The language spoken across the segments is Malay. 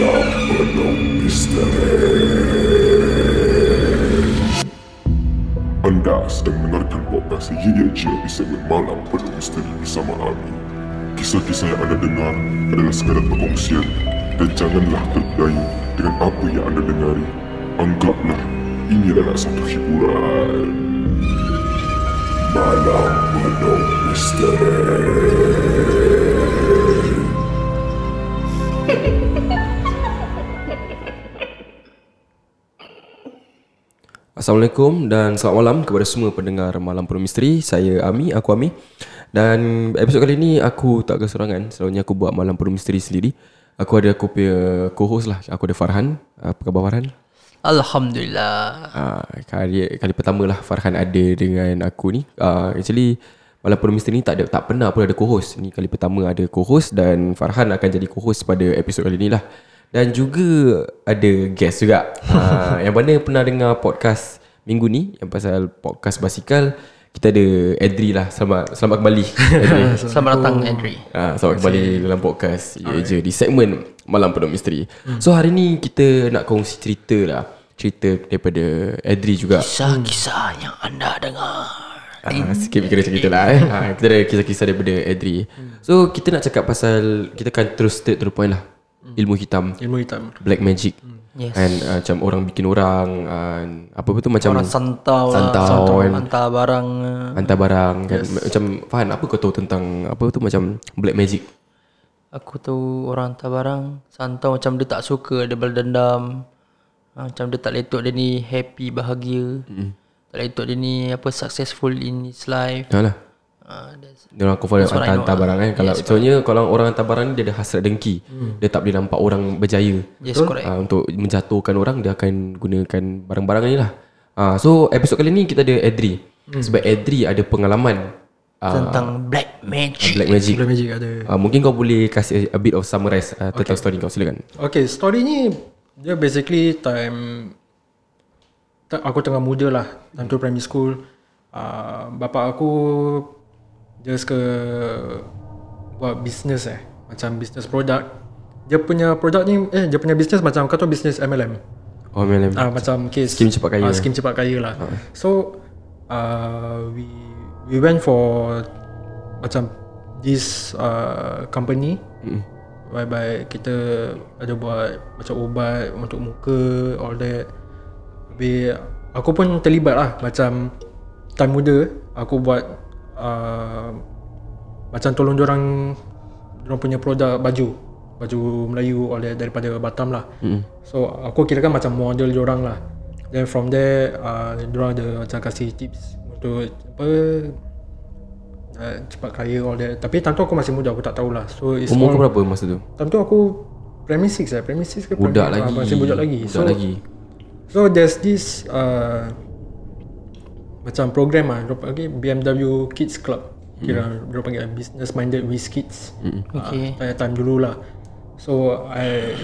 Penuh misteri Anda sedang mendengarkan podcast Ye Ye Je di segmen Malam Penuh Misteri bersama Ami. Kisah-kisah yang anda dengar adalah sekadar perkongsian dan janganlah terdayu dengan apa yang anda dengari. Anggaplah ini adalah satu hiburan. Malam Penuh Misteri. Assalamualaikum dan selamat malam kepada semua pendengar Malam Penuh Misteri. Saya Ami, aku Ami. Dan episod kali ni aku tak keserangan. Selalunya aku buat Malam Penuh Misteri sendiri. Aku ada aku punya co-host lah. Aku ada Farhan. Apa khabar Farhan? Alhamdulillah. Uh, kali, kali pertama lah Farhan ada dengan aku ni. Uh, actually, Malam Penuh Misteri ni tak ada tak pernah pun ada co-host. Ni kali pertama ada co-host dan Farhan akan jadi co-host pada episod kali ni lah. Dan juga ada guest juga. uh, yang mana pernah dengar podcast minggu ni yang pasal podcast basikal kita ada Edri lah selamat selamat kembali Edri. Selamat datang Andri. Ah, selamat kembali dalam podcast Ye je di segmen Malam Penuh Misteri. So hari ni kita nak kongsi cerita lah. Cerita daripada Edri juga. Kisah-kisah yang anda dengar. Ah, sikit kira cerita lah eh. Ah, kita ada kisah-kisah daripada Edri. So kita nak cakap pasal kita akan terus straight to the point lah. Ilmu hitam, Ilmu hitam black magic. Yes. And uh, macam orang bikin orang uh, apa betul macam Orang santau, Santau, lah. kan. Hantar barang. uh, hantar barang kan macam Fahan apa kau tahu tentang apa tu macam black magic Aku tahu orang hantar barang. Santau macam dia tak suka, dia berdendam. Ha, Macam dia tak letuk dia ni happy, bahagia. Mm. Tak letuk dia ni apa successful in his life. Dah that's, dia orang confirm hantar, hantar know barang kan kalau soalnya kalau orang hantar barang ni dia ada hasrat dengki. Dia tak boleh nampak orang berjaya. Yes, correct. uh, untuk menjatuhkan orang dia akan gunakan barang-barang ni lah. Uh, so episod kali ni kita ada Edri sebab Edri ada pengalaman uh, Tentang black magic. black magic. Black magic ada. Uh, mungkin kau boleh kasih a bit of summarize uh, tentang story kau. Silakan. Okay story ni Dia basically time Aku tengah muda lah. Time tu primary school. Uh, Bapak aku Just ke Buat business eh Macam business product Dia punya product ni Eh dia punya business macam Kau tahu business MLM oh MLM Ah macam case Skim cepat kaya. Ah, skim cepat kaya lah. So uh, we we went for macam this uh, company mm. whereby kita ada buat macam ubat untuk muka all that. Habis aku pun terlibat lah macam time muda aku buat uh, macam tolong orang orang punya produk baju baju Melayu that daripada Batam lah. Mm. So aku kira kan macam model orang lah. Then from there uh, diorang ada macam kasih tips untuk apa uh, cepat kaya all that. Tapi time tu aku masih muda aku tak tahulah. So it's umur kau berapa masa tu time tu aku primary 6 lah, primary 6 ke budak primary, lagi ah, masih budak lagi. budak so lagi So there's this uh, macam program ah, dia panggil BMW Kids Club. Kira mm. dia panggil business minded with kids. Mm. Okay. Uh, time dulu lah. So I,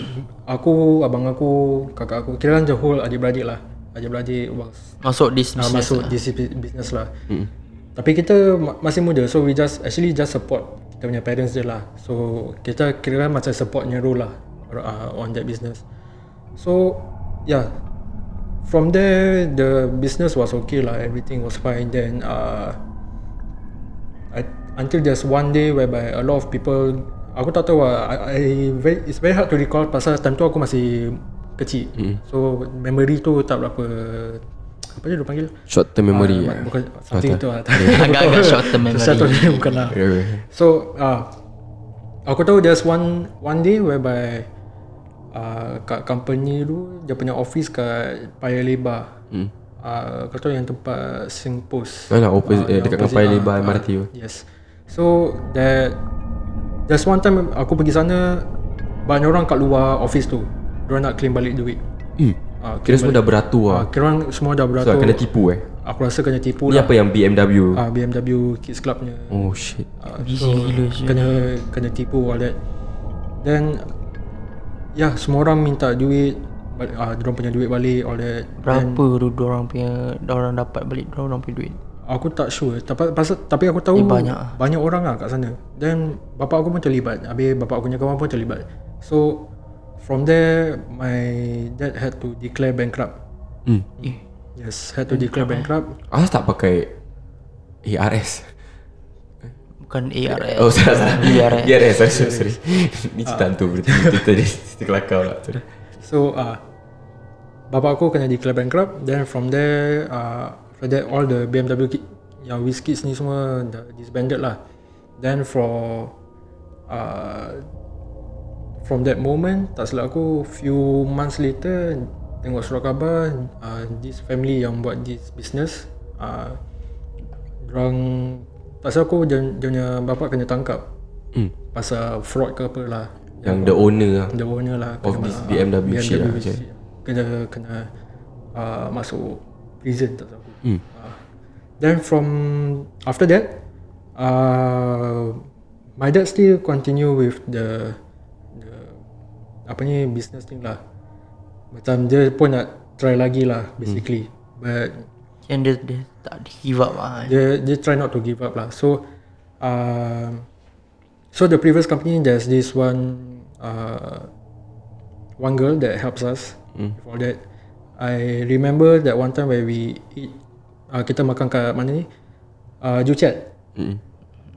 aku, abang aku, kakak aku, kira kan the whole adik-beradik lah. Adik-beradik was Masuk this uh, business. masuk this business lah. Mm. Tapi kita ma- masih muda so we just actually just support kita punya parents je lah. So kita kira kan macam supportnya role lah uh, on that business. So yeah, from there the business was okay lah. Everything was fine. Then uh, I, until there's one day whereby a lot of people aku tak tahu lah. I, I very, it's very hard to recall pasal time tu aku masih kecil. Mm. So memory tu tak berapa apa dia dia panggil? short term memory uh, bukan something itu lah. Agak-agak short term memory. Short term memory bukan lah. yeah. So uh, aku tahu there's one one day whereby uh, kat company tu dia punya office kat Paya Lebar. Hmm. Uh, kau tahu yang tempat Singpost. Alah, opposite, eh, yang dekat opposite, Paya ah, Lebar ah, MRT tu. Yes. So that there's one time aku pergi sana banyak orang kat luar office tu. Diorang nak claim balik duit. hmm. Ah, kira semua dah beratur lah uh, kira orang semua dah so beratur. kena tipu eh aku rasa kena tipu ni lah. apa yang BMW Ah, BMW Kids Clubnya. oh shit Uh, so kena kena tipu all that. Then ya yeah, semua orang minta duit ah uh, dia punya duit balik all that. Berapa tu orang punya orang dapat balik orang punya duit? Aku tak sure tapi pasal, tapi aku tahu Eh, banyak. banyak orang lah kat sana. Then bapak aku pun terlibat. Habis bapak aku punya kawan pun terlibat. So from there my dad had to declare bankrupt. Hmm. Eh, Yes, had to declare bankrupt. Asal tak pakai ARS? Bukan ARS. Oh salah salah ERS. ERS sorry sorry, sorry. Ni cerita hantu berarti Kita tadi Cerita kelakar pula sorry. So uh, Bapa aku kena declare bankrupt Then from there uh, After that all the BMW ki- Yang Whiskies ni semua dah disbanded lah Then for uh, From that moment Tak silap aku Few months later Tengok surat khabar uh, This family yang buat this business uh, Diorang Silap aku dia, dia punya bapak kena tangkap. Hmm. Pasal fraud ke apa lah. Yang the owner lah. The owner lah. Of this ma- BMW shit lah, shit. kena kena uh, masuk prison tak tahu. Hmm. uh, then from after that uh, my dad still continue with the the apa ni business thing lah. Macam dia pun nak try lagi lah basically. But Yang dia, dia tak give up lah. dia dia try not to give up lah. So uh, so the previous company there's this one uh, one girl that helps us mm. for that. I remember that one time where we eat uh, kita makan kat mana ni? Uh, Juchat Hmm.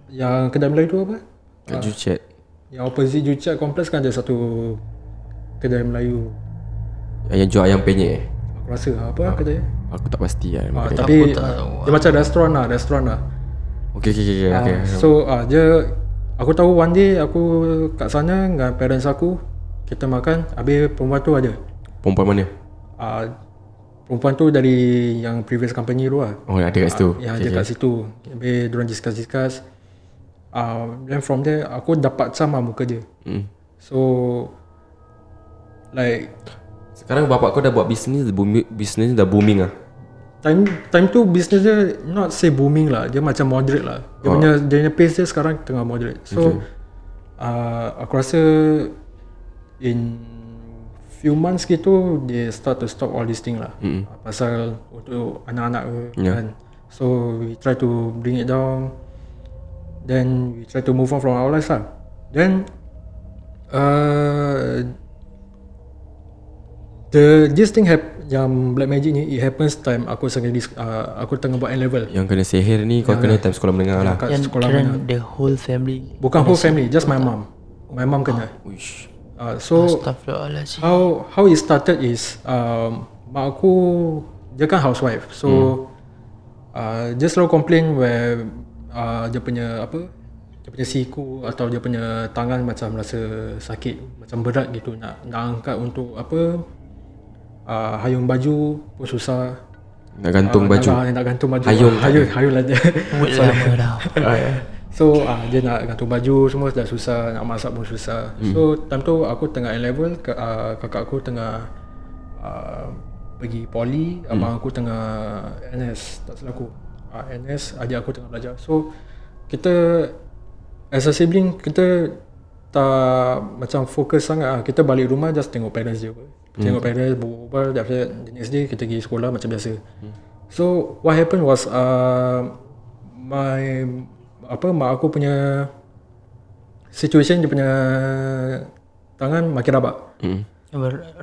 yang kedai Melayu tu apa? Kat Juchat yang opposite Juchat Complex kan ada satu kedai Melayu. Yang jual ayam penyet. Eh? aku rasa apa lah kedai Aku tak pasti lah uh, kedai. tapi Aku tak tahu. dia macam restoran lah restoran lah. Okay okay okay, okay. Ah, So uh, dia Aku tahu one day aku kat sana dengan parents aku Kita makan Habis perempuan tu ada. Perempuan mana? uh, Perempuan tu dari yang previous company tu lah. Oh ada kat situ. Yang ada kat situ. Habis diorang discuss-discuss. Uh, Then from there Aku dapat sama muka dia. Hmm. So Like Sekarang bapak kau dah buat bisnes Bisnes dah booming lah Time time tu business dia Not say booming lah Dia macam moderate lah Dia Oh. punya Dia punya pace dia sekarang Tengah moderate So Okay. uh, Aku rasa In Few months gitu They start to stop all this thing lah Mm. uh, Pasal Untuk anak-anak ke Yeah. kan So we try to Bring it down Then We try to move on from our lives lah Then uh, The this thing hap, yang black magic ni it happens time aku secondary sch- uh, aku tengah buat N level. Yang kena sihir ni Kau kena time sekolah menengah lah Kat Yang sekolah mana. the whole family. Bukan whole family, just my mom. My mom kena. Uish. Uh, so how how it started is um, mak aku dia kan housewife. So uh, dia selalu complain where uh, dia punya apa dia punya siku atau dia punya tangan macam rasa sakit, macam berat gitu nak nak angkat untuk apa uh, hayung baju pun susah. Nak gantung Ah, baju Nak, nak gantung baju. Hayung Ah, hayung, hayung lah dia. Lama dah. So uh, dia nak gantung baju semua dah susah, nak masak pun susah. Hmm. So time tu aku tengah A level, ke, uh, kakak aku tengah uh, pergi poly, hmm. abang aku tengah NS, tak salah aku. Uh, NS, adik aku tengah belajar. So kita as a sibling kita tak macam fokus sangat lah. Kita balik rumah just tengok parents je. Hmm. Tengok parents berbual, then after that the next day kita pergi sekolah macam biasa. Hmm. So what happened was uh, my apa mak aku punya situation dia punya tangan makin rabak. hmm.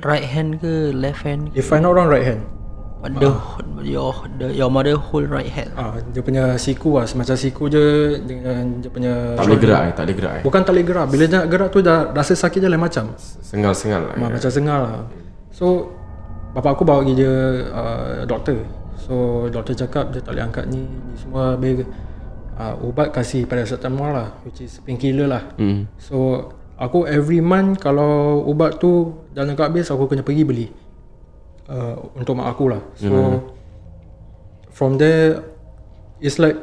Right hand ke left hand ke? If I not wrong right hand. The, your, the, your mother hold right hand. Ah dia punya siku lah semacam siku je dengan dia punya Tak boleh gerak eh Tak boleh gerak eh Bukan tak boleh gerak. Bila dia nak gerak tu dah rasa sakit dia lain macam. Sengal-sengal lah Ma, macam sengal lah. So bapak aku bawa pergi dia uh, doktor. So doktor cakap dia tak boleh angkat ni, ni semua habis uh, ubat kasih paracetamol lah which is painkiller lah. hmm. So aku every month kalau ubat tu dah nak habis aku kena pergi beli uh, untuk mak aku lah. So Hmm. from there it's like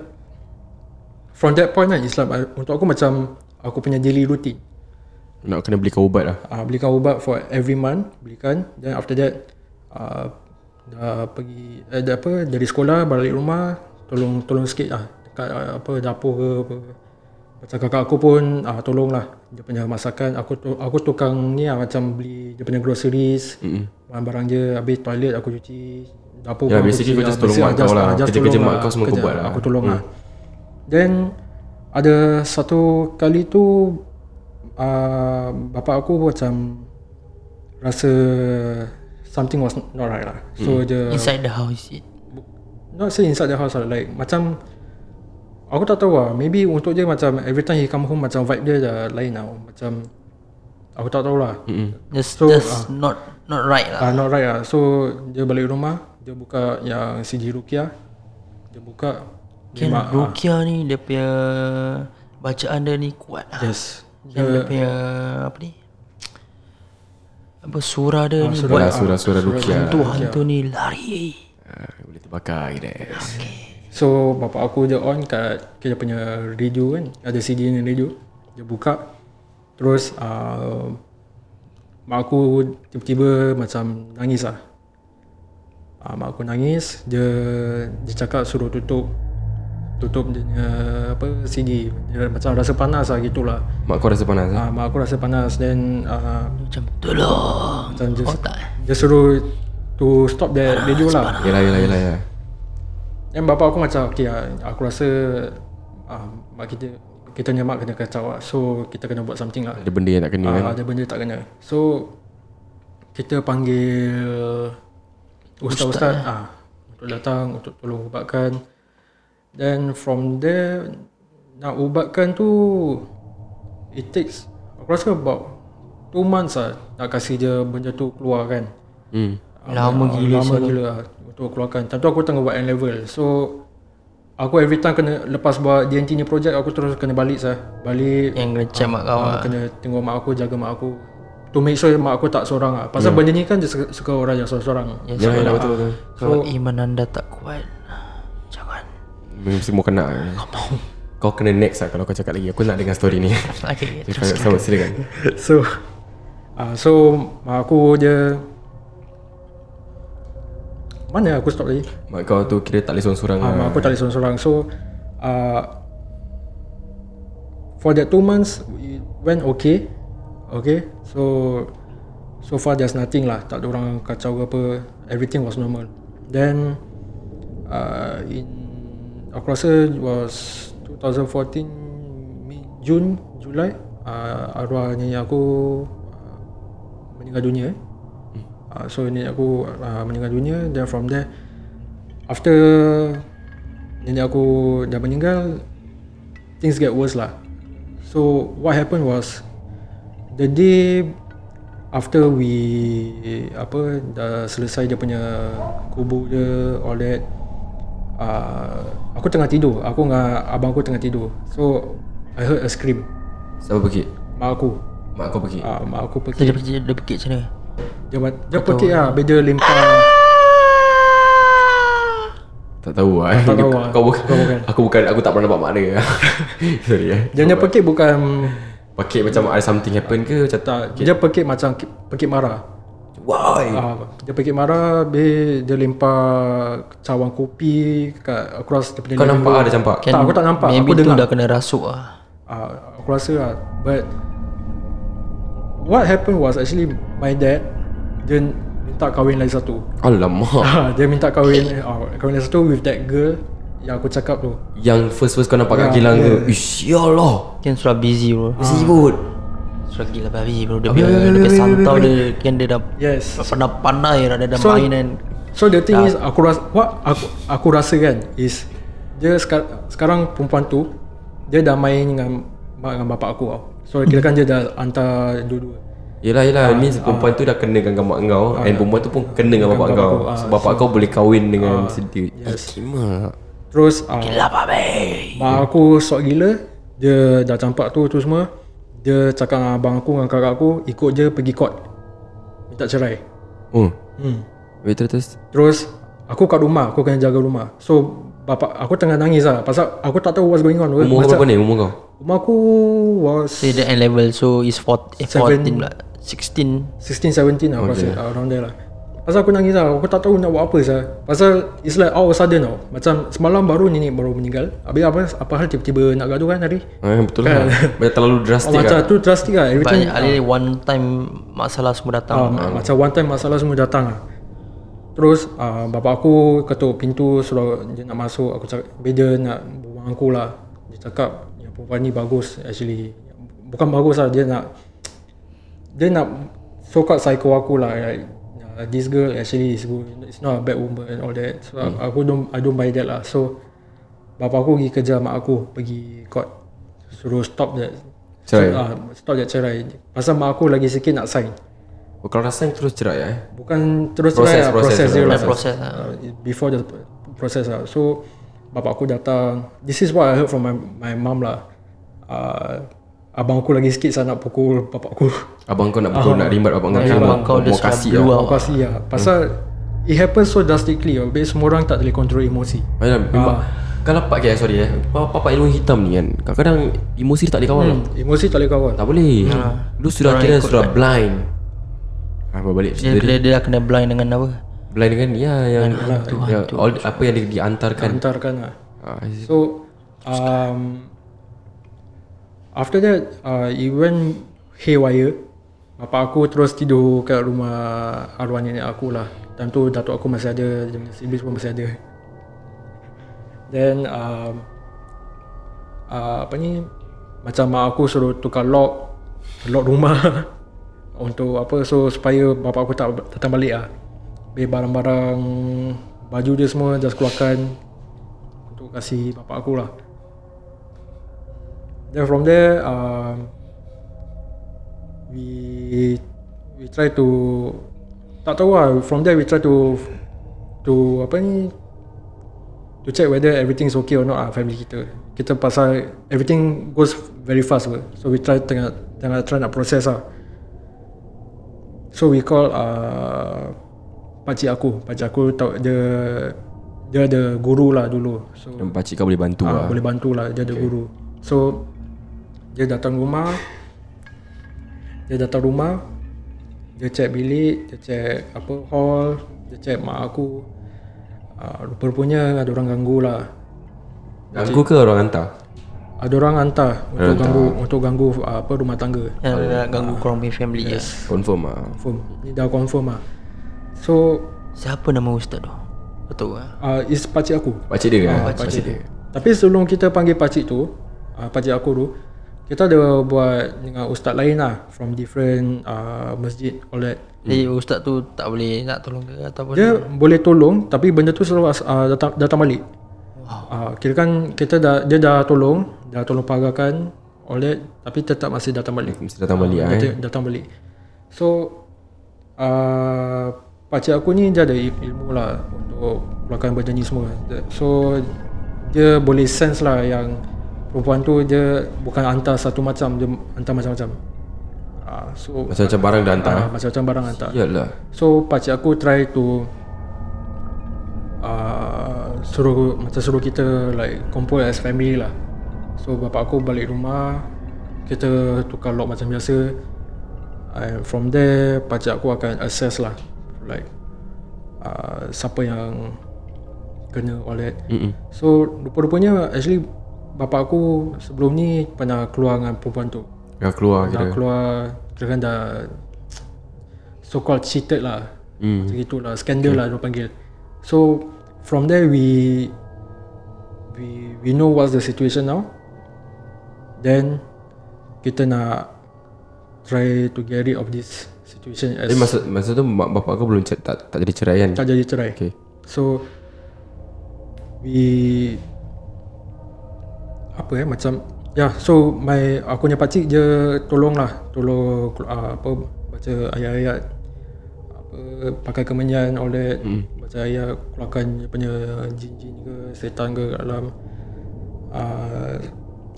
from that point kan it's like untuk aku macam aku punya daily routine. Nak kena belikan ubat lah. Uh, belikan ubat for every month belikan. Then after that uh, dah pergi eh, dah apa dari sekolah balik rumah tolong tolong sikit lah. Dekat uh, apa dapur ke apa. Macam kakak aku pun uh, tolong lah. Dia punya masakan aku tu, aku tukang ni lah macam beli dia punya groceries Mm-mm. barang-barang je. Habis toilet aku cuci dapur pun aku cuci kau lah. just tolong Basic mak lah, kau lah. ah, just Kerja-kerja tolong mak kau semua kau buat lah. aku tolong lah. Then ada satu kali tu uh, bapak aku macam rasa something was not right lah. So Hmm. dia Inside the house is it? not say inside the house lah like macam aku tak tahu lah maybe untuk dia macam every time he come home macam vibe dia dah lain tau macam aku tak tahu lah Just, So, just not not right lah. ah not right lah so dia balik rumah dia buka yang CD Rukia dia buka Kan ah, Rukia ni dia punya bacaan dia ni kuat lah. yes Dia, dia punya apa ni? Apa surah dia ni surah- buat Surah surah Rukia. hantu-hantu ni lari. Ah, Boleh terbakar kita. So bapak aku je on kat kita punya radio kan Ada CD ni radio Dia buka Terus uh, Mak aku tiba-tiba macam nangis lah uh, Mak aku nangis Dia Dia cakap suruh tutup Tutup dia punya apa CD Dia macam rasa panas lah gitulah Mak kau rasa panas eh? uh, Mak aku rasa panas Then uh, Macam tolong. Macam dia, Oh tak. dia suruh To stop the radio lah Yelah yelah yelah ya. Dan bapak aku macam Okay lah Aku rasa uh, Mak kita Kita ni mak kena kacau lah So kita kena buat something lah Ada benda yang tak kena kan. uh, Ada benda tak kena So Kita panggil Ustaz-ustaz ah, Untuk datang Untuk tolong ubatkan Then from there Nak ubatkan tu It takes Aku rasa about Two months lah Nak kasih dia benda tu keluar kan. Hmm. Lama Ah, gila Lama gila lah Untuk keluarkan. Time tu aku tengah buat N-level. So Aku every time kena Lepas buat DNT ni project Aku terus kena balik sah. Balik Yang kena check mak kau ah, lah. Kena tengok mak aku Jaga mak aku. To make sure mak aku tak seorang lah. Pasal benda ni kan Dia suka, suka orang yang seorang-seorang Ya, Yelah yelah betul. Betul. Kalau iman anda tak kuat, semua kena. Kau kena next lah kalau kau cakap lagi. Aku nak dengar story ni. Okay, Silakan, silakan. So ah, So aku dia Mana aku stop tadi Mak kau tu kira tak boleh seorang-seorang Ah, lah. mak aku tak boleh seorang-seorang So uh, For that two months It went okay Okay So So far there's nothing lah Tak ada orang kacau ke apa Everything was normal Then uh, In Aku rasa was 2014 mid June Julai uh, Arwah nyanyi aku uh, Meninggal dunia. Eh. Uh, so nenek aku uh, meninggal dunia. Then from there After Nenek aku dah meninggal Things get worse lah. So what happened was The day After we Apa Dah selesai dia punya Kubur dia All that uh, Aku tengah tidur Aku dengan abang aku tengah tidur So I heard a scream Siapa pergi? Mak aku Mak kau pergi. uh, Mak aku So, pergi dia pergi dia pergi macam mana? Dia, dia pekik lah Habis dia lempar Tak tahu lah. eh. Tak tahu lah. Kau bukan. Kau bukan. Aku bukan. Aku tak pernah nampak mak dia. Sorry ya. Dia punya bukan Pakai macam ada something happen ke macam tak, Dia pekik macam ki- pekik marah Why? Ah, dia pergi marah Habis dia lempar Cawan kopi Kat across dia punya Kau nampak ada campak? Tak, aku tak nampak. Maybe Aku tu dengar. dah kena rasuk lah. Ah, Aku rasa lah But What happened was actually My dad Dia minta kahwin lagi satu Alamak. Ah, Dia minta kahwin ah, Kahwin lagi satu with that girl Yang aku cakap tu Yang first-first kau nampak kat Ya, kilang ya. tu. Ish, ya Allah. Kan surah busy bro. Sibut. Surah gila babi bro. Dia punya dia punya santau dia kan dia dah Yes pernah pandai dah dia dah So- main kan. So the thing is aku rasa what aku aku rasa kan is dia sekar, sekarang perempuan tu dia dah main dengan dengan bapak aku tau. So kira kan dia dah hantar dua-dua. Yelah yelah Ni perempuan tu dah kena dengan mak kau And perempuan tu pun kena dengan bapak kau ah, So bapak kau boleh kahwin dengan sedih yes. Mak Terus uh, Gila babi. mak aku sok gila dia dah campak tu tu semua dia cakap dengan abang aku dengan kakak aku ikut je pergi court minta cerai. Oh Hmm. Wait terus terus Terus aku kat rumah aku kena jaga rumah. So bapak aku tengah nangis lah pasal aku tak tahu what's going on. Umur kau Macam- berapa ni umur kau? Umur aku was So dia N level so is 4 eh, Seven. 14 pula. 16 16, 17 lah aku rasa around there lah Pasal aku nangis lah Aku tak tahu nak buat apa sah. Pasal it's like all of a sudden tau. Macam semalam baru nenek baru meninggal. Habis apa apa hal tiba-tiba nak gaduh kan hari? Eh, betul lah. Macam terlalu oh, drastik Macam lah. tu drastic lah. Everything Banyak kali one time masalah semua datang. ah, Macam one time masalah semua datang lah. Terus ah, bapak aku ketuk pintu Suruh dia nak masuk. Aku cakap Dia nak berbual aku lah. Dia cakap Yang perempuan ni bagus actually. Bukan bagus lah Dia nak Dia nak so called psycho aku lah like uh, this girl actually is good. It's not a bad woman and all that. So hmm. aku don't I don't buy that lah. So bapa aku pergi kerja mak aku pergi court. Suruh stop that. Cerai? uh, stop that cerai. Pasal mak aku lagi sikit nak sign. Oh, kalau rasa terus cerai eh. bukan terus Proses, cerai lah, proses, proses, dia lah. Proses, proses lah. uh, before the process lah. So bapa aku datang. This is what I heard from my my mom lah. Uh, abang aku lagi sikit saya nak pukul bapa aku Abang kau nak pukul nak rimbat abang kau. abang kau mau dia kasih lah. Aku kasih lah Pasal It happens so drastically Habis semua orang tak boleh control emosi Macam memang kalau pak okay, sorry eh. Papa ilmu hitam ni kan. Kadang-kadang emosi dia tak boleh kawal. tau. Emosi tak boleh kawal Tak boleh. Lu sudah kira sudah blind. Apa balik Dia, dia, dia dah kena blind dengan apa blind dengan ya yang, yang all, apa yang di, diantarkan. Hantarkan lah Ah, So um, After that uh, It went haywire Bapak aku terus tidur kat rumah arwah nenek aku lah. Time tu datuk aku masih ada Dia siblings pun masih ada. Then um, uh, Apa ni Macam mak aku suruh tukar lock Lock rumah Untuk apa So supaya bapak aku tak datang balik lah. Habis barang-barang Baju dia semua Just keluarkan Untuk kasih bapak aku lah. Then from there um, We We try to Tak tahu lah From there we try to To Apa ni To check whether everything is okay or not lah Family kita. Kita pasal Everything goes very fast apa. So we try tengah Tengah try nak proses lah. So we call uh, Pakcik aku. Pakcik aku tahu dia Dia ada guru lah dulu. So Dan pakcik kau boleh bantu ah, lah. Boleh bantu lah. Dia ada guru. So Dia datang rumah Dia datang rumah Dia check bilik Dia check apa hall Dia check mak aku uh, Rupa-rupanya ada orang ganggu lah Ganggu ke orang hantar? Ada orang hantar Untuk ganggu Untuk ganggu uh, apa rumah tangga Yang dia nak ganggu korang punya family yes. Confirm lah. Confirm Ni dah confirm lah So Siapa nama ustaz tu? Betul lah uh, Is pakcik aku Pakcik dia kan? pakcik Pakcik dia. Tapi sebelum kita panggil pakcik tu uh, Pakcik aku tu Kita ada buat dengan ustaz lain lah From different uh, masjid All that Jadi ustaz tu tak boleh nak tolong ke ataupun Dia boleh tolong Tapi benda tu selalu uh, datang, datang balik. Uh, Kira kan kita dah, Dia dah tolong Dah tolong pagarkan All that Tapi tetap masih datang balik. Mesti datang balik lah eh. datang, datang balik. So uh, Pakcik aku ni dia ada il- ilmu lah Untuk keluarkan benda ni semua. So Dia boleh sense lah yang Perempuan tu dia Bukan hantar satu macam Dia hantar macam-macam uh, So Macam-macam barang dah hantar. uh, Macam-macam barang hantar Yalah. So pakcik aku try to uh, Suruh Macam suruh kita Like compose as family lah So bapak aku balik rumah Kita tukar lock macam biasa And from there Pakcik aku akan assess lah Like uh, Siapa yang Kena all that Mm-mm. So rupa-rupanya Actually Bapak aku Sebelum ni Pernah keluar dengan perempuan tu Dah keluar Dah kira. keluar Kira kan dah So called cheated lah Hmm. Macam itulah Scandal lah dia panggil So From there we We we know what's the situation now Then Kita nak Try to get rid of this Situation as Tapi masa, masa tu mak bapak kau belum tak, tak jadi cerai kan? Tak jadi cerai Okay. So We Apa eh macam Ya yeah, so my Aku punya pakcik dia Tolong lah Tolong uh, Apa Baca ayat-ayat Apa Pakai kemenyan All that mm. Baca ayat Keluarkan dia punya Jin-jin ke Setan ke kat dalam uh,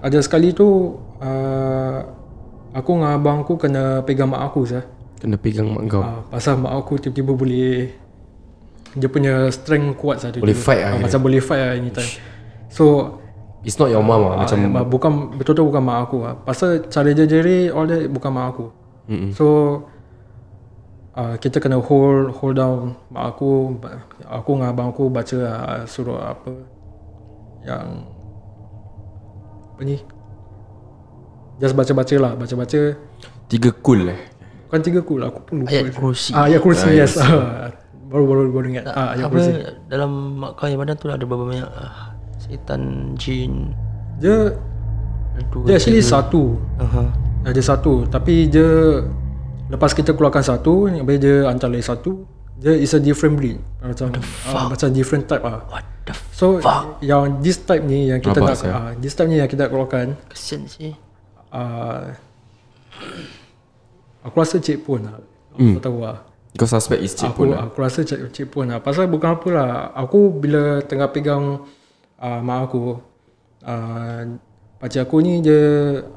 Ada sekali tu uh, Aku dengan abang aku Kena pegang mak aku sah. Kena pegang mak kau. Ah, pasal mak aku tiba-tiba boleh dia punya strength kuat saja. Boleh fight lah ah, kira. Macam boleh fight lah anytime. So It's not your mom lah. Macam ah, bukan betul-betul bukan mak aku lah. Pasal cara dia jerit all that bukan mak aku. Mm-mm. So uh, kita kena hold hold down mak aku. Aku dengan abang aku baca uh, suruh apa yang apa ni? Just baca-baca lah, baca-baca. tiga cool eh. Bukan tiga kul, aku pun lupa. Ayat kursi Ah, ayat kursi, yes. Ah, baru baru baru ingat. Ah, ayat Apa kursi. dalam mak kau yang mana tu ada berapa banyak ah, Setan Jin Dia Dua dia actually satu. uh-huh. Ada satu, tapi dia Lepas kita keluarkan satu Habis dia hantar lagi satu Dia is a different breed Macam uh, Macam different type ah. What the f- So yang this type ni yang kita Rabak nak uh, this type ni yang kita keluarkan Kesian sih uh, aku rasa cik pun lah. Aku tahu lah. Kau suspect is cik Aku, pun lah aku rasa cik, cik pun lah. Pasal bukan apa lah. Aku bila tengah pegang uh, mak aku, uh, pakcik aku ni dia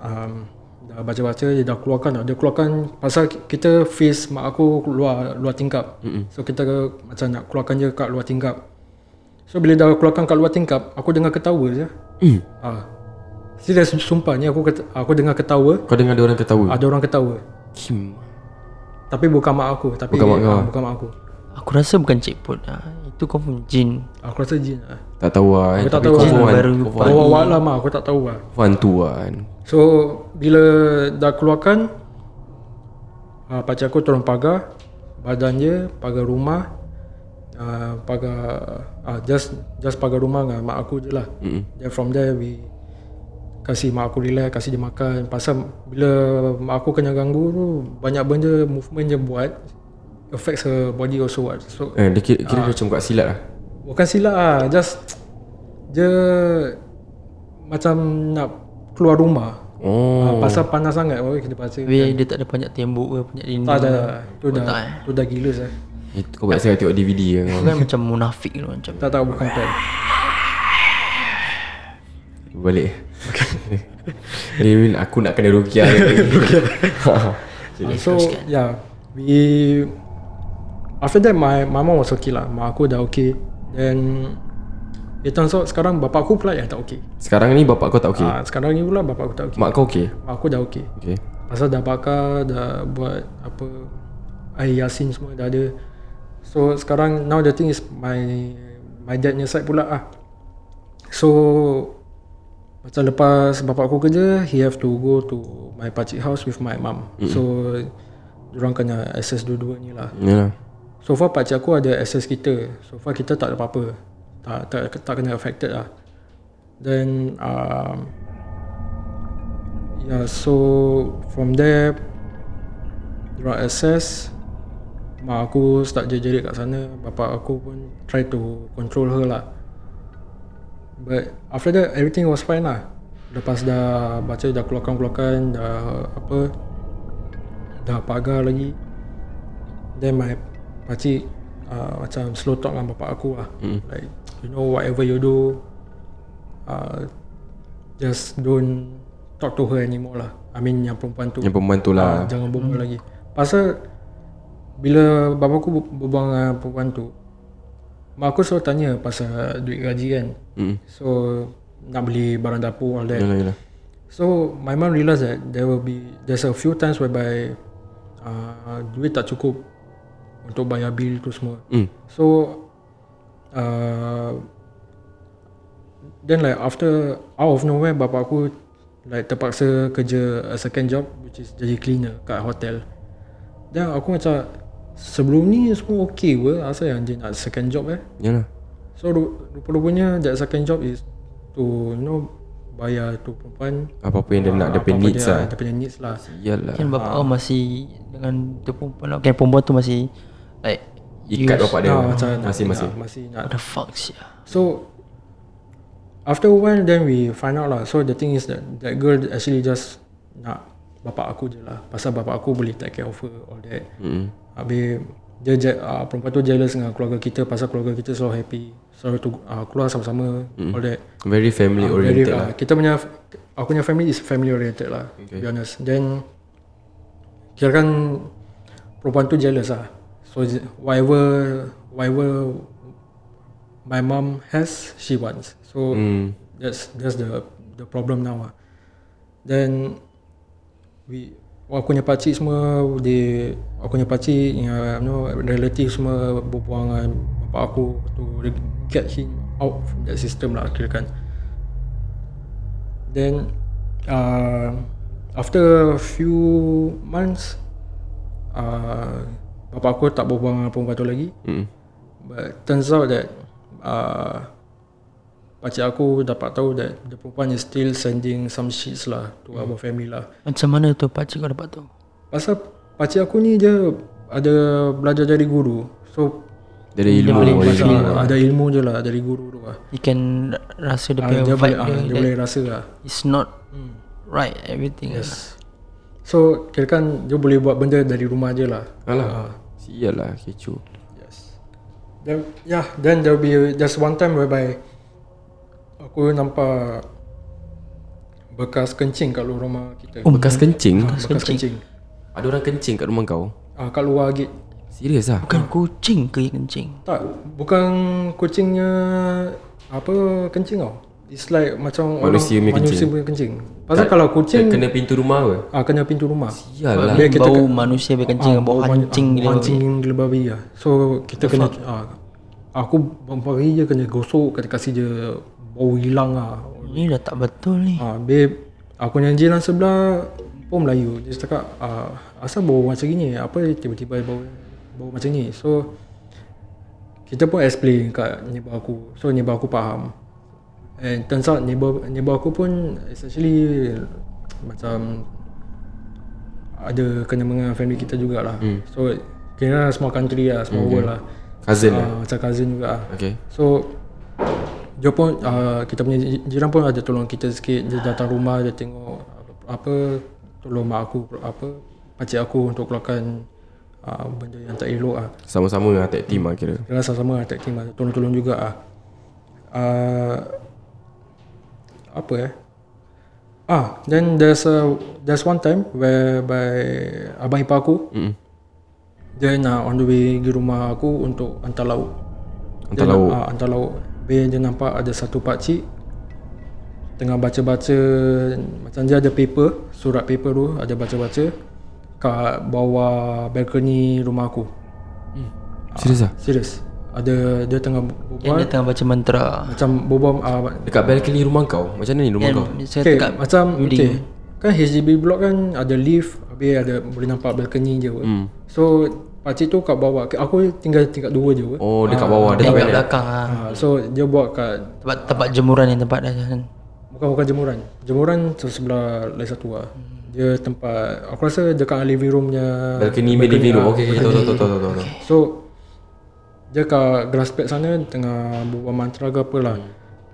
um, dah baca-baca, dia dah keluarkan dah. Dia keluarkan pasal kita face mak aku luar luar tingkap. Mm-hmm. So kita macam nak keluarkan je kat luar tingkap. So bila dah keluarkan kat luar tingkap, aku dengar ketawa je. mm. Ah. Serius sumpah ni aku kata, aku dengar ketawa, Kau dengar ada orang ketawa ada orang ketawa. Kim Tapi bukan mak aku, tapi Bukan mak ah, bukan mak aku. Aku rasa bukan cik lah Itu confirm jin Aku rasa jin lah. Tak tahu lah eh. Aku tak Tapi tahu lah. pun Baru Bawa awak lah mak, aku tak tahu lah. kau hantu lah kan So bila dah keluarkan uh, Pakcik aku turun pagar Badan dia pagar rumah uh, Pagar uh, just just pagar rumah dengan mak aku je lah Mm-mm. Then from there we Kasih mak aku relax, kasih dia makan Pasal bila mak aku kena ganggu tu Banyak benda movement dia buat Affects her body also what. So eh, Dia kira, kira macam kat silat lah. Bukan silap lah Just Dia Macam nak Keluar rumah. Oh. Oh. Pasal panas sangat oh, Kita baca Habis dia tak ada banyak tembok ke Banyak dinding Tak ada ke. Tu dah tak, eh? Tu dah gila saya Itu kau biasa tengok DVD kan kau Kan macam munafik tu Macam Tak tahu bukan kan Balik. Dia Min aku nak kena rukiah uh, So yeah We After that my my mom was okay lah. Mak aku dah okay. Then It turns out sekarang bapak aku pula yang tak okay, Sekarang ni bapak kau tak okay. Uh, Sekarang ni pula bapak aku tak okay. Mak kau okay? Mak aku dah okay. Okay. Pasal dah bakar Dah buat Apa Air yasin semua dah ada. So sekarang Now the thing is My My dad punya side pula lah. So Macam lepas Bapak aku kerja He have to go to My pakcik house With my mum. Mm. So Diorang kena access dua-dua ni lah. Yalah So far pakcik aku ada access kita. So far kita tak ada apa-apa. Tak tak, tak kena affected lah. Then um, Yeah so From there Diorang access. Mak aku start jerit-jerit kat sana. Bapak aku pun Try to control her lah. But After that Everything was fine lah. Lepas dah Baca dah keluarkan-keluarkan Dah Apa Dah pagar lagi. Then my Pakcik uh, Macam slow talk dengan bapak aku lah. Mm. Like You know whatever you do uh, Just don't Talk to her anymore lah. I mean yang perempuan tu. Yang perempuan tu Ah, lah Jangan berbual hmm. lagi. Pasal Bila bapa aku ber- berbual dengan perempuan tu Mak aku selalu tanya pasal duit gaji kan. Mm. So Nak beli barang dapur all that. Yalah yalah. So my mom realise that there will be There's a few times whereby uh, Duit tak cukup Untuk bayar bil tu semua. Mm. So uh, Then like after Out of nowhere Bapak aku Like terpaksa kerja A second job Which is jadi cleaner Kat hotel. Dan aku macam Sebelum ni semua okay ke? Asal yang dia nak second job eh? Yalah. So ru- rupa-rupanya That second job is To you know Bayar tu perempuan. Apa-apa yang dia nak Dia punya needs dia, lah Dia punya needs lah. Yalah. Kan bapak kau masih Dengan tu perempuan lah Kan perempuan tu masih Like Ikat use- bapak dia. Ah, macam nak- Masih-masih nak- Masih nak What the fuck sih So After a while then we find out lah. So the thing is that That girl actually just Nak Bapak aku je lah. Pasal bapak aku boleh take care of her All that. Mm. Habis Dia je, uh, Perempuan tu jealous dengan keluarga kita. Pasal keluarga kita selalu happy. Selalu tu, uh, keluar sama-sama All that. Very family Ah, oriented very, lah. Uh, Kita punya Aku punya family is family oriented lah okay. To be honest. Then Kira kan Perempuan tu jealous lah So whatever Whatever My mom has She wants So mm. That's that's the the problem now lah. Then we aku punya pakcik semua dia aku punya pakcik yang you know, relative semua berbual dengan bapak aku to get him out from that system lah kira kan. Then uh, after a few months uh, bapak aku tak berbual dengan perempuan tu lagi. Mm. But turns out that uh, Pakcik aku dapat tahu that the perempuan is still sending some shits lah to our family lah. Macam mana tu pakcik kau dapat tu Pasal pakcik aku ni dia ada belajar dari guru. So Dari ilmu boleh dari macam ilmu. ada ilmu je lah dari guru tu lah. You can rasa dia Ah, punya dia boleh, vibe ah, dia, dia boleh rasa lah. It's not right everything yes. Yes. So kira kan dia boleh buat benda dari rumah je lah. Alah. Sial lah kecoh. Yes. Then yeah, then there will be just one time whereby aku nampak bekas kencing kat luar rumah kita. Oh, bekas kencing. Ah, bekas kencing. Ada orang kencing kat rumah kau. Ah kat luar gate. Serius ah? Bukan kucing ke yang kencing Tak, bukan kucingnya apa kencing tau. It's like macam Manusia orang, punya kencing. manusia punya kencing. Pasal kalau kucing Kena pintu rumah ke? ah kena pintu rumah. Sial lah. Dia kita Bau manusia berkencing Ah, Bau bau man- hancing ah, gila Hancing gila babi lah. So kita kena ah, aku hari je kena gosok kena kasih je bau hilang lah. Ni dah tak betul ni Ah, babe, aku yang jiran sebelah pun Melayu. Dia cakap, ah, asal bau macam gini? Apa tiba-tiba bau bau macam ni? So, kita pun explain kat neighbor aku. So, neighbor aku faham. And turns out neighbor, neighbor aku pun is actually macam ada kena dengan family kita jugalah. Hmm. So, kira small country lah, small world lah. Cousin lah. Ah, macam cousin juga lah. Okay. So dia pun uh, kita punya ji- jiran pun ada tolong kita sikit dia datang rumah dia tengok apa tolong mak aku apa pakcik aku untuk keluarkan uh, benda yang tak elok ah. Sama-sama lah tag team lah kira. Kira sama-sama lah tag team lah tolong-tolong juga ah. Uh, apa eh? Ah, then there's a there's one time whereby abang ipar aku Mm. dia nak on the way pergi rumah aku untuk hantar lauk. Hantar dia lauk. Nak, ah, hantar lauk. Habis dia nampak ada satu pakcik tengah baca-baca macam dia ada paper, surat paper tu ada baca-baca kat bawah balcony rumah aku. Serius ah? Serius. Ada dia tengah Yang berbual dia tengah baca mantra macam berbual ah, Dekat balcony rumah kau? Macam mana ni rumah kau? Saya okay, dekat macam building okay. Kan HDB block kan ada lift Habis ada boleh nampak balcony je hmm. So pakcik tu kat bawah Aku tinggal tingkat dua je. Oh, dekat bawah. Dia Yang tak kat payah belakang ah. Ah, So dia buat kat Tempat, tempat jemuran yang tempat dah kan Bukan bukan jemuran Jemuran tu sebelah lain satu lah Dia tempat Aku rasa dekat living room punya Balcony main living room. Okay, okay, tahu, tahu, tahu, tahu, tahu, tahu. So Dia kat grass pad sana Tengah berbual mantra ke apa lah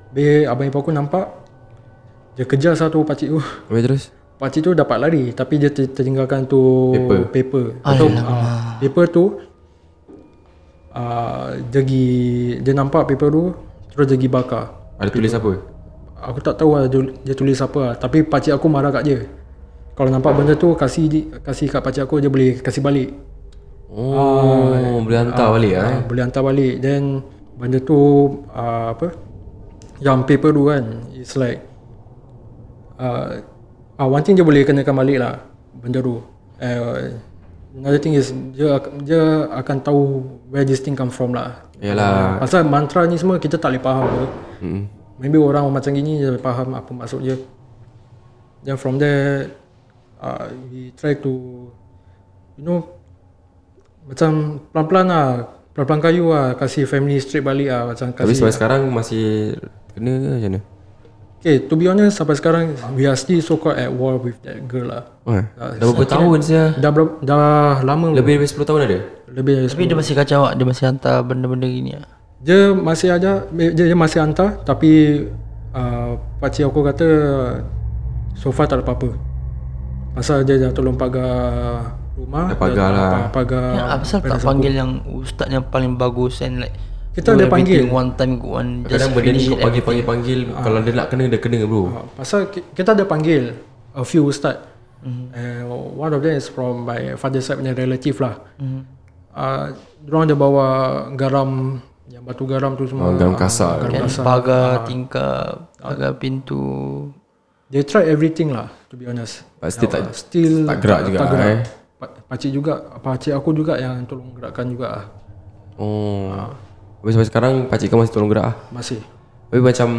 Habis abang ipar aku nampak Dia kejar satu pakcik tu Habis terus? Pakcik tu dapat lari Tapi dia ter- tertinggalkan tu Paper. paper. Atau uh, Paper tu uh, Dia pergi Dia nampak paper tu Terus dia pergi bakar Ada tulis apa? Aku tak tahu lah dia, dia tulis apa lah Tapi pakcik aku marah kat dia Kalau nampak benda tu Kasih di- kasih kat pakcik aku Dia boleh kasih balik Oh, boleh hantar balik ah. Ah, Boleh hantar balik Then Benda tu uh, Apa Yang paper tu kan It's like uh, uh, One thing dia boleh kenakan balik lah Benda tu uh, Another thing is Dia, dia akan tahu Where this thing come from lah Yalah. Pasal mantra ni semua Kita tak boleh faham Mm. Maybe orang macam gini Dia faham apa maksud dia Then from there uh, We try to You know Macam pelan-pelan lah. Pelan-pelan kayu lah. Kasih family straight balik lah. Macam Tapi sampai sekarang masih kena ke macam mana? Okay to be honest Sampai sekarang We are still so called at war with that girl lah. Oh, dah berapa tahun saya? Dah berapa, dah lama Lebih dari 10 tahun ada? Lebih dari Tapi dia masih kacau Dia masih hantar benda-benda gini ah. Dia masih ada Dia, dia masih hantar Tapi uh, Pakcik aku kata So far tak ada apa-apa. Pasal dia dah tolong pagar Rumah Dah pagar dia, lah. pa- Pagar Yang asal tak panggil yang Ustaz yang paling bagus And like Kita ada panggil. One time go on Just Kadang benda ni kau it panggil-panggil-panggil Kalau dia nak kena, dia kena bro Ah, Pasal ki- kita ada panggil A few ustaz mm-hmm. uh, One of them is from My father side punya relative lah mm-hmm. uh, Diorang ada bawa Garam Yang batu garam tu semua Oh, garam kasar. garam Kan kasar pagar tingkap Pagar pintu They try everything lah To be honest But still tak- Still tak gerak juga tak gerak. eh. Pa- Pakcik juga Pakcik aku juga yang tolong gerakkan juga lah Oh. Habis sampai sekarang Pakcik kau masih tolong gerak ah. Masih. Tapi macam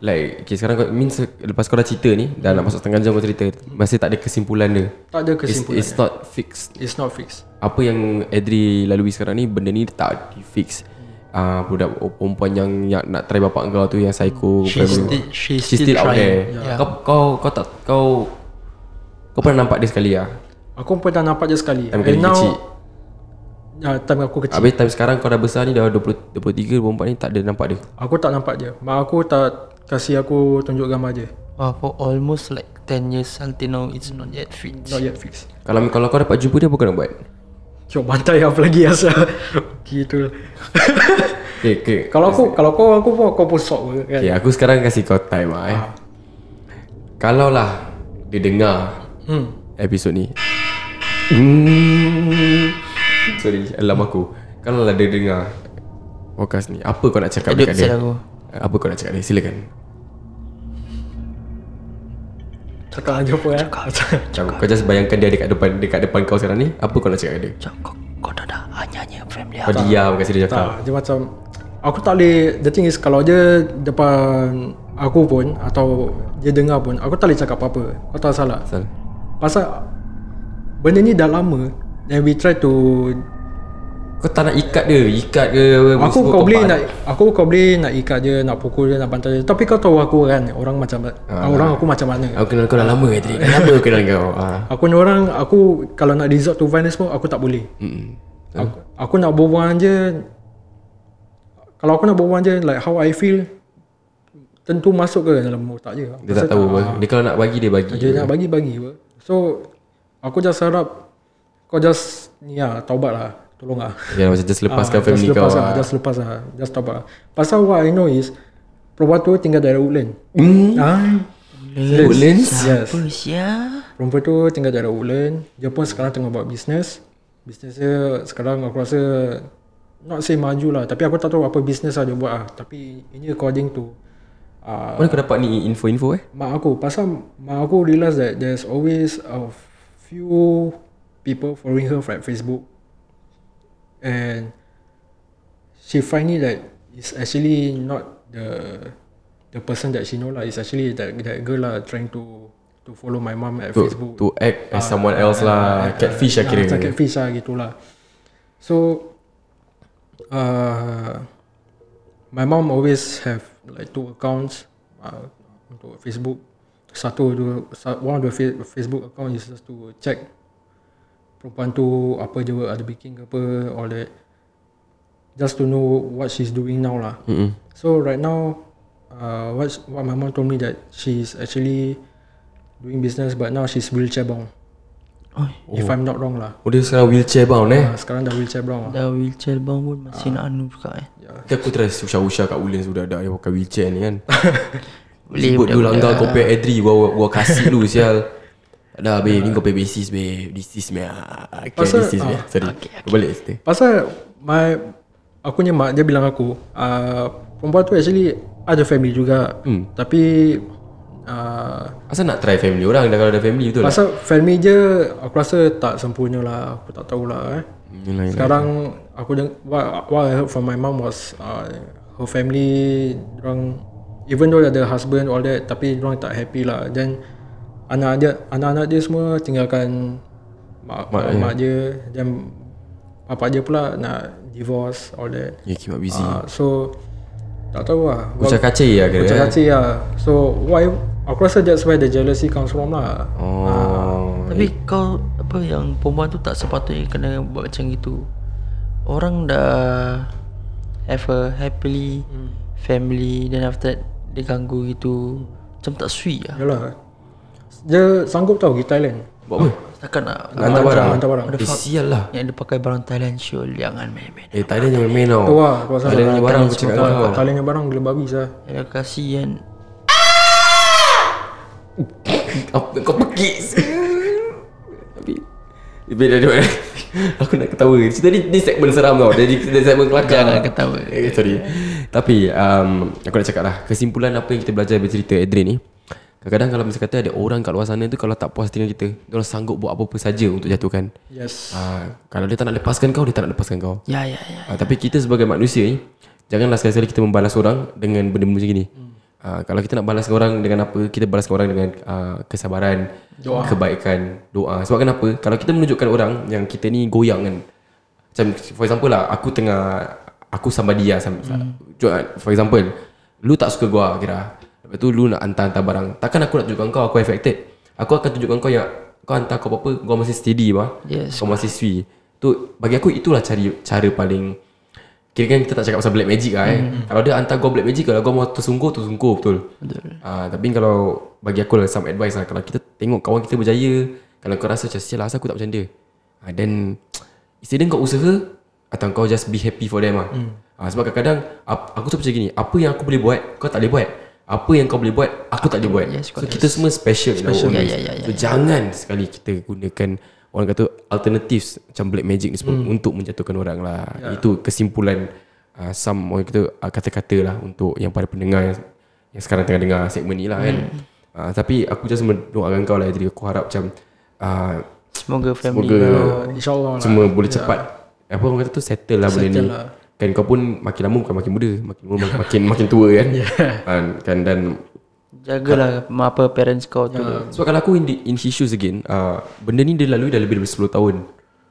Like okay, Sekarang kau Means lepas kau dah cerita ni Dah nak masuk setengah jam kau cerita Masih tak ada kesimpulan dia? Tak ada It's, kesimpulan. it's not fixed. It's not fixed. Apa yang Adri lalui sekarang ni Benda ni tak di fix Ah uh, budak perempuan yang, yang nak try bapak kau tu yang psycho family. still- She's still still out trying. there. Yeah. kau kau kau tak kau kau pernah nampak dia sekali ah Aku pernah nampak je sekali. Time kali kecil. Ya, time aku kecil. Habis time sekarang kau dah besar ni dah 20 23 24 ni tak ada nampak dia. Aku tak nampak je. Mak aku tak kasih aku tunjuk gambar je. Wah, for almost like 10 years until now it's not yet fit. Not yet fixed. Kalau kalau kau dapat jumpa dia apa kau nak buat? Cuk bantai apa lagi asal. gitu. Okay, okay. kalau aku kalau kau aku pun kau pun sok kan. okay, aku sekarang kasih kau time lah eh. Kalau lah dia dengar Hmm. episod ni. Hmm. Sorry, alam aku. Kalau lah dia dengar podcast ni, apa kau nak cakap Edit dekat dia? aku. Apa kau nak cakap dia? Silakan. Cakap aja apa eh. Macam kau just bayangkan dia dekat depan dekat depan kau sekarang ni, apa kau nak cakap dia? Macam kau, dah dah hanya family Kau diam kasi dia cakap. tak, dia macam aku tak boleh the thing is kalau dia depan aku pun atau dia dengar pun aku tak boleh cakap apa-apa. Kau tak salah. Asal. Pasal benda ni dah lama and we try to Kau tak nak ikat dia, ikat ke Aku kau boleh nak aku kau boleh nak ikat je, nak pukul dia, nak bantai dia. Tapi kau tahu aku kan, orang macam Ah, orang aku macam mana. Aku kenal kau dah lama tadi. Lama aku kenal kau. Ah. Aku ni orang aku kalau nak resort to violence pun aku tak boleh. Mm. Aku, aku nak berbual je kalau aku nak berbual je like how I feel tentu masuk ke dalam otak je. Dia tak tahu apa. Dia kalau nak bagi dia bagi. Dia nak bagi bagi. So aku just harap kau just ni lah taubat lah. Tolong lah. Ya macam just lepaskan Ah, family just kau. lepas lah, ah. Just lepas lah. Just taubat lah. Pasal what I know is perempuan tu tinggal daerah Woodland. Hmm. Ah, Woodlands? yes. Perempuan tu tinggal daerah Woodland. Dia pun sekarang tengah buat bisnes. Bisnes dia sekarang aku rasa not say maju lah. Tapi aku tak tahu apa bisnes lah dia buat lah. Tapi ini according to uh, Mana kau dapat ni info-info eh? mak aku. Pasal mak aku realise that there's always a few people following her from Facebook. And she find it that it's actually not the the person that she know lah. It's actually that that girl lah trying to to follow my mom at To, Facebook. to act as someone else lah. Catfish lah kira. Macam catfish lah gitulah. So uh, my mom always have like two accounts uh, untuk Facebook. Satu dua sa- one of the fa- Facebook account is just to check perempuan tu apa je ada bikin ke apa all that. Just to know what she's doing now lah. Mm-mm. So right now, uh, what what my mom told me that she's actually doing business, but now she's wheelchair bound. Oh, If I'm not wrong lah. Oh dia sekarang wheelchair bound eh. Uh, sekarang dah wheelchair bound lah. dah wheelchair bound pun masih nak anu juga eh. Nanti aku try usah-usah kat Woodlands sudah ada yang pakai wheelchair ni kan. Boleh, Sebut boleh, dulu langgar boleh. compare Adri gua gua kasih lu sial. Dah babe ni kau pay basis babe. This is me. ah. Okay, Pasal- this is me. Sorry. Kau Balik situ. Pasal my aku punya mak dia bilang aku, uh, perempuan tu actually ada family juga. Hmm. Tapi uh, Asal nak try family orang dah kalau ada family betul pasal family je aku rasa tak sempurna lah. Aku tak tahulah eh. Yelah, yelah. Sekarang aku deng- what, what I heard from my mom was uh, her family orang even though ada husband all that tapi orang tak happy lah. Then anak dia anak-anak dia semua tinggalkan mak mak, mak dia dan bapa dia pula nak divorce all that. Ya kimak busy. Uh, so tak tahu lah. Ucap kacir lah kira Macam eh. kacir lah. So why aku rasa that's where the jealousy comes from lah. Oh. Tapi kau apa yang perempuan tu tak sepatutnya kena buat macam gitu. Orang dah have a happily Hmm. family then after that dia ganggu gitu. Macam tak sweet lah. Yalah. Dia sanggup tau pergi Thailand. Buat apa? Takkan nak Nak hantar barang. hantar barang. Eh sial lah. yang dia pakai barang Thailand sure jangan main-main. Eh Thailand jangan main tau. Tu lah. Tu pasal Thailand punya barang aku cakap Thailand, kau. Thailand punya barang gila babi sah. Ya kasihan. Apa kau pekik Beda dia Aku nak ketawa. Cerita ni, ni segmen seram tau. Jadi kita segmen kelakar. Jangan ketawa. eh, Sorry. Tapi um, Aku nak cakap lah. Kesimpulan apa yang kita belajar Dari cerita Adrian ni? Kadang-kadang kalau misalnya kata Ada orang kat luar sana tu Kalau tak puas dengan kita Dia sanggup buat apa-apa saja Untuk jatuhkan. Yes. uh, Kalau dia tak nak lepaskan kau Dia tak nak lepaskan kau. Ya ya ya. uh, Tapi kita sebagai manusia ni Janganlah sekali-sekali kita membalas orang Dengan benda-benda macam ni uh, Kalau kita nak balas orang dengan apa Kita balas orang dengan uh, kesabaran doa. Kebaikan Doa. Sebab kenapa? Kalau kita menunjukkan orang Yang kita ni goyang kan. Macam for example lah Aku tengah Aku sama dia sama, hmm. For example Lu tak suka gua kira. Lepas tu lu nak hantar-hantar barang. Takkan aku nak tunjukkan kau Aku affected. Aku akan tunjukkan kau yang Kau hantar kau apa-apa Kau masih steady bah Yes. Kau masih sui. Tu bagi aku itulah cari cara paling Kira kan kita tak cakap pasal black magic lah eh. Hmm. Kalau dia hantar kau black magic Kalau kau mau tersungguh Tersungguh betul. Betul. Ah, Tapi kalau Bagi aku lah some advice lah. Kalau kita tengok kawan kita berjaya Kalau kau rasa macam Sial lah aku tak macam dia. Ah, Then Instead kau usaha Atau kau just be happy for them lah. Ah, Sebab kadang-kadang Aku tu percaya gini Apa yang aku boleh buat Kau tak boleh buat. Apa yang kau boleh buat Aku tak boleh buat. yes, So kita semua special, special. Ya, ya, ya, ya, So jangan sekali kita gunakan Orang kata alternatives Macam black magic ni semua Untuk menjatuhkan orang lah. Itu kesimpulan uh, Some orang kata uh, Kata-kata lah Untuk yang para pendengar yang, yang sekarang tengah dengar segmen ni lah kan. Uh, Tapi aku just mendoakan kau lah Jadi aku harap macam uh, Semoga family Semoga Uh, InsyaAllah lah. Semua boleh cepat. Apa orang kata tu Settle lah benda ni. Lah. Kan kau pun makin lama bukan makin muda Makin lama makin makin, tua kan. Kan, kan dan Jagalah apa parents kau tu. Sebab kalau aku in, the, in his shoes again uh, Benda ni dia lalui dah lebih dari 10 tahun.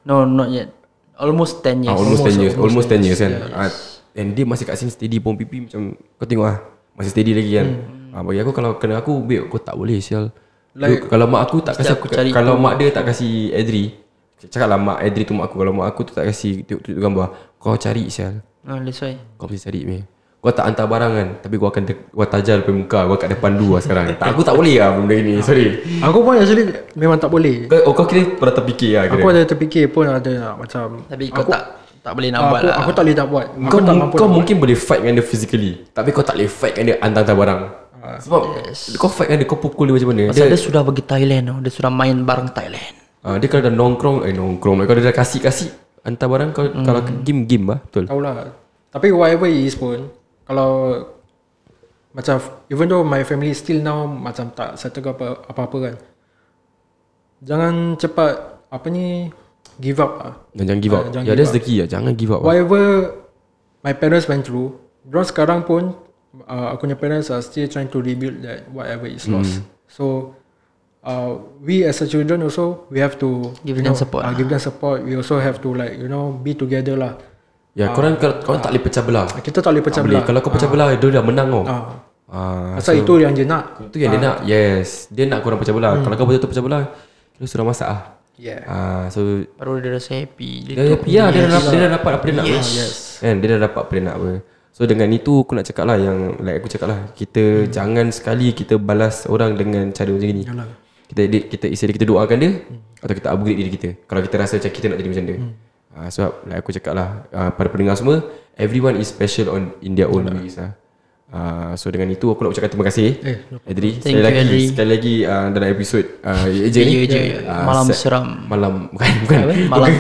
No not yet. Almost 10 years. Ah, almost, 10 years Almost 10 years kan. Ah, And dia masih kat sini steady Bom pipi macam Kau tengok lah Masih steady lagi kan. Ah, Bagi aku kalau kena aku Babe kau tak boleh sial. Like, Kalau mak aku tak kasi aku cari Kalau mak dia tak kasi Adri Cakap lah mak Adri tu mak aku Kalau mak aku tu tak kasi Tengok gambar Kau cari sial. Ah, That's why. Kau mesti cari meh Kau tak hantar barang kan Tapi kau akan de- Kau tajal depan muka. Kau kat depan dulu lah sekarang. Tak, Aku tak boleh lah benda ni Sorry. Aku pun actually memang tak boleh. Kau, oh, kau kira pernah terfikir lah kira? Aku ada terfikir pun ada nak macam Tapi kau aku, tak Tak boleh nak aku, buat lah. aku tak boleh tak buat. Aku kau, tak mu- mampu. kau nak mungkin boleh fight dengan dia physically Tapi kau tak boleh fight dengan dia Hantar-hantar barang. Sebab Kau fight dengan dia Kau pukul dia macam mana? Pasal dia, dia sudah bagi Thailand tau. Dia sudah main barang Thailand. Uh, dia kalau dah nongkrong Eh nongkrong. Kalau dia dah kasih-kasih Hantar barang kau Kalau game-game lah Betul. Tahu lah. Tapi whatever it is pun, kalau macam even though my family still now macam tak settle ke apa apa-apa kan. Jangan cepat apa ni give up lah. Dan jangan give up Ah, jangan Ya give that's the key lah Jangan give up lah. Whatever my parents went through, dorang sekarang pun uh, aku punya parents are still trying to rebuild that whatever is lost. So uh, we as a children also we have to Give them know, support Uh, give them support. We also have to like you know be together lah. Ya korang Korang korang tak boleh pecah belah Kita tak boleh Tak pecah boleh belah. Kalau kau pecah belah Dia dah menang kau Ah. Ah, Pasal itu yang dia nak. Itu yang dia nak Yes Dia nak korang pecah belah Kalau kau betul-betul pecah belah Kira sudah masak lah Yeah. Ah, So Baru dia rasa happy Dia Dia happy lah dia dah, dapat, dia dah dapat apa dia nak yes. Yes. Kan dia dah dapat apa dia nak apa So dengan itu aku nak cakap lah Yang like aku cakap lah Kita hmm. jangan sekali kita balas orang dengan cara macam ni Yalah. Kita kita, kita isi kita doakan dia hmm. Atau kita upgrade diri kita Kalau kita rasa macam kita nak jadi macam dia hmm. Uh, Sebab like aku cakap lah uh, Pada pendengar semua Everyone is special on in their own ways lah. Uh, so dengan itu aku nak ucapkan terima kasih. Eh, no Adri Thank sekali you, lagi Adri. sekali lagi uh, dalam episod uh, Ya, ni. ya, ya. Ah, Malam se- seram. malam bukan bukan. Malam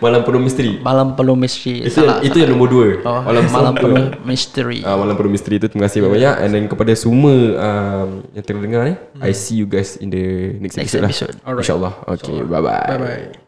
Malam- penuh misteri. Malam penuh misteri itu yang, itu yang nombor dua. Oh, malam Malam penuh misteri. Ah, malam penuh misteri tu terima kasih banyak-banyak. And then kepada semua um, yang tengah dengar ni I see you guys in the next, Next episode, episode. lah insyaallah. Okay bye bye Bye bye.